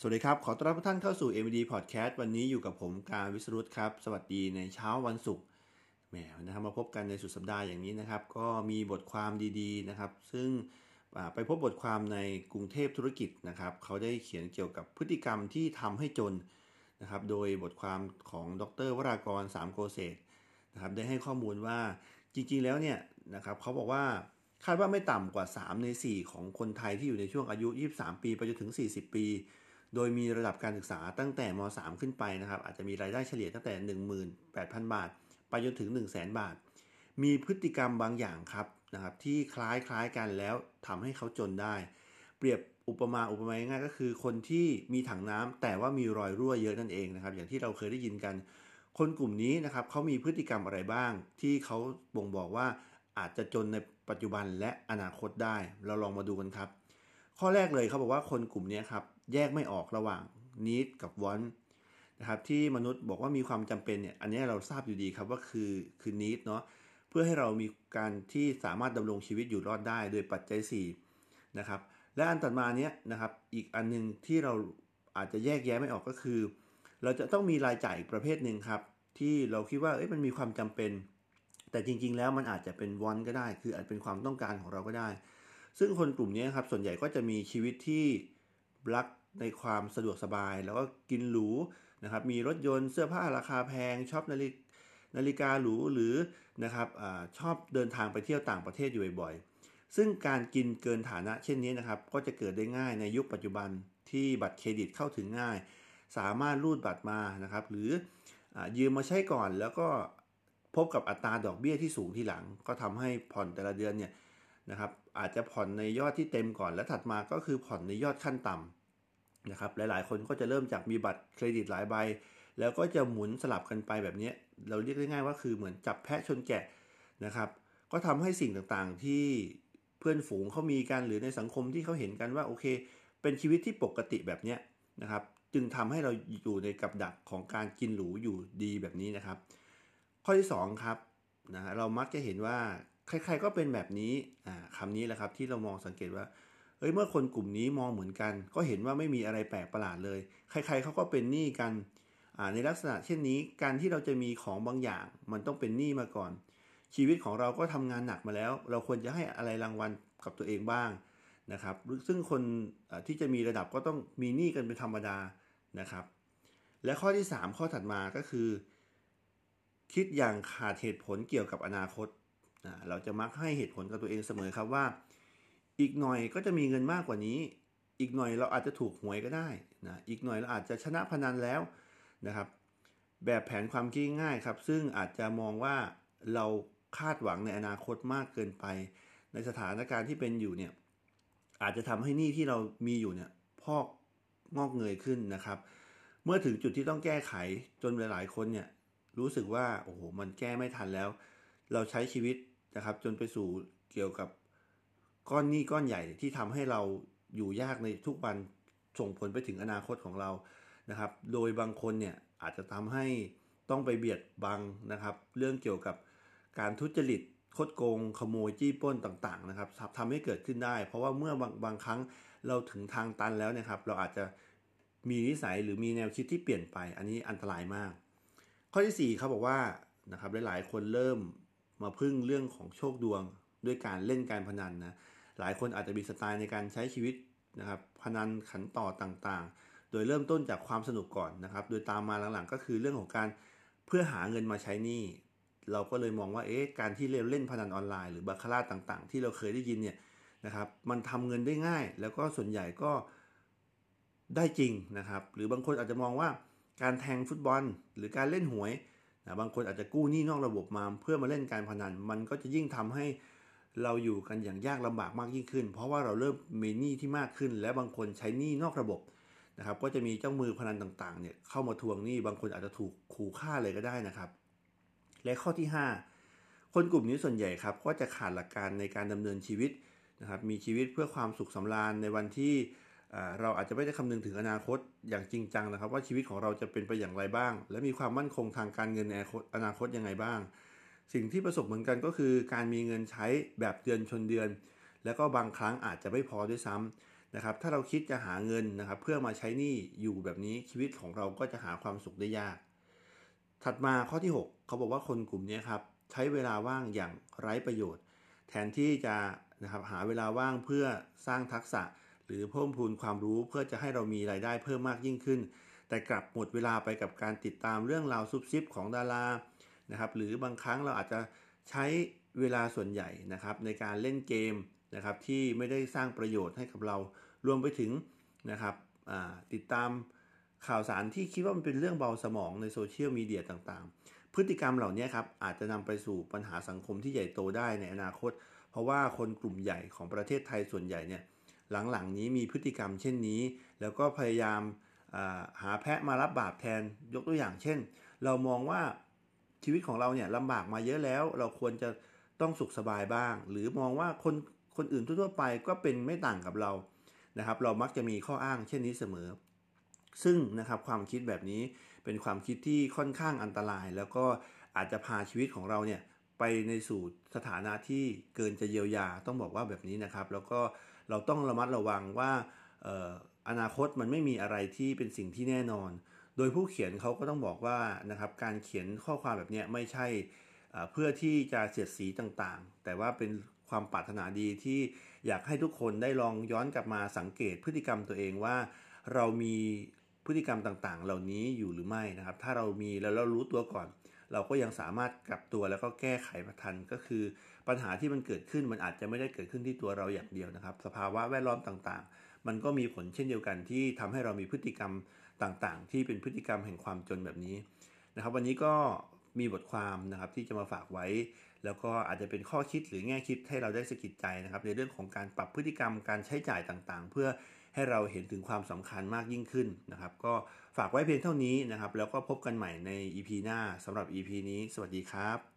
สวัสดีครับ ขอต้อนรับทุกท่านเข้าสู่ MD Podcast วันนี้อยู่กับผมการวิสรุตครับ สวัสดีในเช้าวันศุกร์แหมนะครับมาพบกันในสุดสัปดาห์อย่างนี้นะครับ ก็มีบทความดีๆนะครับ ซึ่งไปพบบทความในกรุงเทพธุรกิจนะครับ เขาได้เขียนเกี่ยวกับพฤติกรรมที่ทำให้จนนะครับ โดยบทความของดร วรากรสามโกเศษนะครับ ได้ให้ข้อมูลว่าจริงๆแล้วเนี่ยนะครับเขาบอกว่าคาดว่าไม่ต่ำกว่า 3 ใน 4 ของคนไทยที่อยู่ในช่วงอายุ 23 ปีไปจนถึง 40 ปี โดยมีระดับการศึกษาตั้งแต่ม .3 ขึ้นไปนะครับ อาจจะมีรายได้เฉลี่ยตั้งแต่ 18,000 บาท ไปจนถึง 1 0 0 0 0แบาท มีพฤติกรรมบางอย่างครับนะครับ ที่คล้ายคล้ายกันแล้วทำให้เขาจนได้ เปรียบอุปมาอุปไมยง่ายก็คือ คนที่มีถังน้ำแต่ว่ามีรอยรั่วเยอะนั่นเองนะครับ อย่างที่เราเคยได้ยินกัน คนกลุ่มนี้นะครับเขามีพฤติกรรมอะไรบ้าง ที่เขาบ่งบอกว่าอาจจะจนในปัจจุบันและอนาคตได้ เราลองมาดูกันครับ ข้อแรกเลยเขาบอกว่าคนกลุ่มนี้ครับ แยกไม่ออกระหว่าง need กับ want นะครับที่มนุษย์บอกว่ามีความจำเป็นเนี่ยอันนี้เราทราบอยู่ดีครับว่าคือคือ need เนาะเพื่อให้เรามีการที่สามารถดำรงชีวิตอยู่รอดได้โดยปัจจัย4นะครับและอันต่อมาเนี้ยนะครับอีกอันนึงที่เราอาจจะแยกแยะไม่ออกก็คือ เราจะต้องมีรายจ่ายประเภทหนึ่งครับ ที่เราคิดว่าเอ้ยมันมีความจำเป็น แต่จริง ๆ แล้วมันอาจจะเป็นวันก็ได้ คืออาจเป็นความต้องการของเราก็ได้ ซึ่งคนกลุ่มนี้ครับส่วนใหญ่ก็จะมีชีวิตที่ รักในความสะดวกสบาย แล้วก็กินหรูนะครับ มีรถยนต์เสื้อผ้าราคาแพงชอบนาฬินาฬิกาหรูหรือนะครับอชอบเดินทางไปเที่ยวต่างประเทศอยู่บ่อยๆ ซึ่งการกินเกินฐานะเช่นนี้นะครับ ก็จะเกิดได้ง่ายในยุคปัจจุบันที่บัตรเครดิตเข้าถึงง่าย สามารถรูดบัตรมานะครับ หรืออยืมมาใช้ก่อนแล้วก็พบกับอัตราดอกเบี้ยที่สูงที่หลัง ก็ทำให้ผ่อนแต่ละเดือนเนี่ยนะครับ อาจจะผ่อนในยอดที่เต็มก่อน และถัดมาก็คือผ่อนในยอดขั้นต่ำนะครับ หลายๆ คนก็จะเริ่มจากมีบัตรเครดิตหลายใบ แล้วก็จะหมุนสลับกันไปแบบนี้ เราเรียกได้ง่ายว่าคือเหมือนจับแพะชนแกะนะครับ ก็ทำให้สิ่งต่างๆที่เพื่อนฝูงเขามีกันหรือในสังคมที่เขาเห็นกันว่าโอเค เป็นชีวิตที่ปกติแบบนี้นะครับ จึงทำให้เราอยู่ในกับดักของการกินหรูอยู่ดีแบบนี้นะครับ ข้อที่ 2 ครับนะเรามักจะเห็นว่าใครๆก็เป็นแบบนี้ คำนี้แหละครับ ที่เรามองสังเกตว่าเอ้ยเมื่อคนกลุ่มนี้มองเหมือนกัน ก็เห็นว่าไม่มีอะไรแปลกประหลาดเลย ใคร ๆเขาก็เป็นหนี้กันในลักษณะเช่นนี้การที่เราจะมีของบางอย่าง มันต้องเป็นหนี้มาก่อน ชีวิตของเราก็ทำงานหนักมาแล้ว เราควรจะให้อะไรรางวัลกับตัวเองบ้างนะครับซึ่งคนที่จะมีระดับก็ต้องมีหนี้กันเป็นธรรมดานะครับ และข้อที่ 3 ข้อถัดมาก็คือ คิดอย่างขาดเหตุผลเกี่ยวกับอนาคต เราจะมักให้เหตุผลกับตัวเองเสมอครับว่า อีกหน่อยก็จะมีเงินมากกว่านี้ อีกหน่อยเราอาจจะถูกหวยก็ได้นะอีกหน่อยเราอาจจะชนะพนันแล้วนะครับ แบบแผนความคิดง่ายครับ ซึ่งอาจจะมองว่าเราคาดหวังในอนาคตมากเกินไป ในสถานการณ์ที่เป็นอยู่เนี่ยอาจจะทำให้หนี้ที่เรามีอยู่เนี่ยพอกงอกเงยขึ้นนะครับ เมื่อถึงจุดที่ต้องแก้ไขจนหลายๆคนเนี่ยรู้สึกว่าโอ้โหมันแก้ไม่ทันแล้ว เราใช้ชีวิตนะครับ จนไปสู่เกี่ยวกับก้อนหนี้ก้อนใหญ่ที่ทำให้เราอยู่ยากในทุกวันส่งผลไปถึงอนาคตของเรานะครับ โดยบางคนเนี่ยอาจจะทำให้ต้องไปเบียดบังนะครับ เรื่องเกี่ยวกับการทุจริตคดโกง ขโมยจี้ป้นต่างๆนะครับทำให้เกิดขึ้นได้ เพราะว่าเมื่อบางบางครั้งเราถึงทางตันแล้วนะครับ เราอาจจะมีนิสัยหรือมีแนวคิดที่เปลี่ยนไป อันนี้อันตรายมาก ข้อที่4เขาบอกว่านะครับหลายๆ คนเริ่ม มาพึ่งเรื่องของโชคดวงด้วยการเล่นการพนันนะหลายคนอาจจะมีสไตล์ในการใช้ชีวิตนะครับพนันขันต่อต่างๆ โดยเริ่มต้นจากความสนุกก่อนนะครับ โดยตามมาหลังๆ ก็คือเรื่องของการเพื่อหาเงินมาใช้หนี้เราก็เลยมองว่าเอ๊ะการที่เราเล่นพนันออนไลน์หรือบาคาร่าต่างๆ ที่เราเคยได้ยินเนี่ยนะครับมันทำเงินได้ง่าย แล้วก็ส่วนใหญ่ก็ได้จริงนะครับ หรือบางคนอาจจะมองว่าการแทงฟุตบอล หรือการเล่นหวย นะบางคนอาจจะกู้หนี้นอกระบบมาเพื่อมาเล่นการพนัน มันก็จะยิ่งทำให้เราอยู่กันอย่างยากลำบากมากยิ่งขึ้น เพราะว่าเราเริ่มมีหนี้ที่มากขึ้น และบางคนใช้หนี้นอกระบบนะครับก็จะมีเจ้ามือพนันต่างๆเนี่ยเข้ามาทวงหนี้บางคนอาจจะถูกขู่ฆ่าเลยก็ได้นะครับ และข้อที่ 5 คนกลุ่มนี้ส่วนใหญ่ครับก็จะขาดหลักการในการดำเนินชีวิตนะครับมีชีวิตเพื่อความสุขสำราญในวันที่ เราอาจจะไม่ได้คำนึงถึงอนาคตอย่างจริงจังนะครับ ว่าชีวิตของเราจะเป็นไปอย่างไรบ้าง และมีความมั่นคงทางการเงินในอนาคตยังไงบ้าง สิ่งที่ประสบเหมือนกันก็คือ การมีเงินใช้แบบเดือนชนเดือน แล้วก็บางครั้งอาจจะไม่พอด้วยซ้ำนะครับ ถ้าเราคิดจะหาเงินนะครับ เพื่อมาใช้หนี้อยู่แบบนี้ชีวิตของเราก็จะหาความสุขได้ยาก ถัดมาข้อที่ 6 เขาบอกว่าคนกลุ่มนี้ครับใช้เวลาว่างอย่างไร้ประโยชน์ แทนที่จะนะครับหาเวลาว่างเพื่อสร้างทักษะ หรือเพิ่มพูนความรู้เพื่อจะให้เรามีรายได้เพิ่มมากยิ่งขึ้น แต่กลับหมดเวลาไปกับการติดตามเรื่องราวซุบซิบของดารานะครับหรือบางครั้งเราอาจจะใช้เวลาส่วนใหญ่นะครับในการเล่นเกมนะครับที่ไม่ได้สร้างประโยชน์ให้กับเรารวมไปถึงนะครับติดตามข่าวสารที่คิดว่ามันเป็นเรื่องเบาสมองในโซเชียลมีเดียต่างๆ พฤติกรรมเหล่านี้ครับอาจจะนำไปสู่ปัญหาสังคมที่ใหญ่โตได้ในอนาคต เพราะว่าคนกลุ่มใหญ่ของประเทศไทยส่วนใหญ่เนี่ย หลังๆนี้มีพฤติกรรมเช่นนี้ แล้วก็พยายามหาแพะมารับบาปแทนยกตัวอย่างเช่น เรามองว่าชีวิตของเราเนี่ยลำบากมาเยอะแล้ว เราควรจะต้องสุขสบายบ้าง หรือมองว่าคนคนอื่นทั่วไปก็เป็นไม่ต่างกับเรานะครับ เรามักจะมีข้ออ้างเช่นนี้เสมอ ซึ่งนะครับความคิดแบบนี้เป็นความคิดที่ค่อนข้างอันตราย แล้วก็อาจจะพาชีวิตของเราเนี่ยไปในสู่สถานะที่เกินจะเยียวยาต้องบอกว่าแบบนี้นะครับ แล้วก็ เราต้องระมัดระวังว่าอนาคตมันไม่มีอะไรที่เป็นสิ่งที่แน่นอน โดยผู้เขียนเขาก็ต้องบอกว่านะครับการเขียนข้อความแบบนี้ไม่ใช่เพื่อที่จะเสียดสีต่างๆ แต่ว่าเป็นความปรารถนาดีที่อยากให้ทุกคนได้ลองย้อนกลับมาสังเกตพฤติกรรมตัวเองว่า เรามีพฤติกรรมต่างๆ เหล่านี้อยู่หรือไม่นะครับ ถ้าเรามีแล้วเรารู้ตัวก่อน เราก็ยังสามารถกลับตัวแล้วก็แก้ไขทันก็คือ ปัญหาที่มันเกิดขึ้นมันอาจจะไม่ได้เกิดขึ้นที่ตัวเราอย่างเดียวนะครับ สภาวะแวดล้อมต่างๆ มันก็มีผลเช่นเดียวกันที่ทำให้เรามีพฤติกรรมต่างๆ ที่เป็นพฤติกรรมแห่งความจนแบบนี้นะครับ วันนี้ก็มีบทความนะครับที่จะมาฝากไว้ แล้วก็อาจจะเป็นข้อคิดหรือแง่คิดให้เราได้สะกิดใจนะครับ ในเรื่องของการปรับพฤติกรรมการใช้จ่ายต่างๆ เพื่อ ให้เราเห็นถึงความสำคัญมากยิ่งขึ้นนะครับ ก็ฝากไว้เพียงเท่านี้นะครับ แล้วก็พบกันใหม่ใน EP หน้าสำหรับ EP นี้ สวัสดีครับ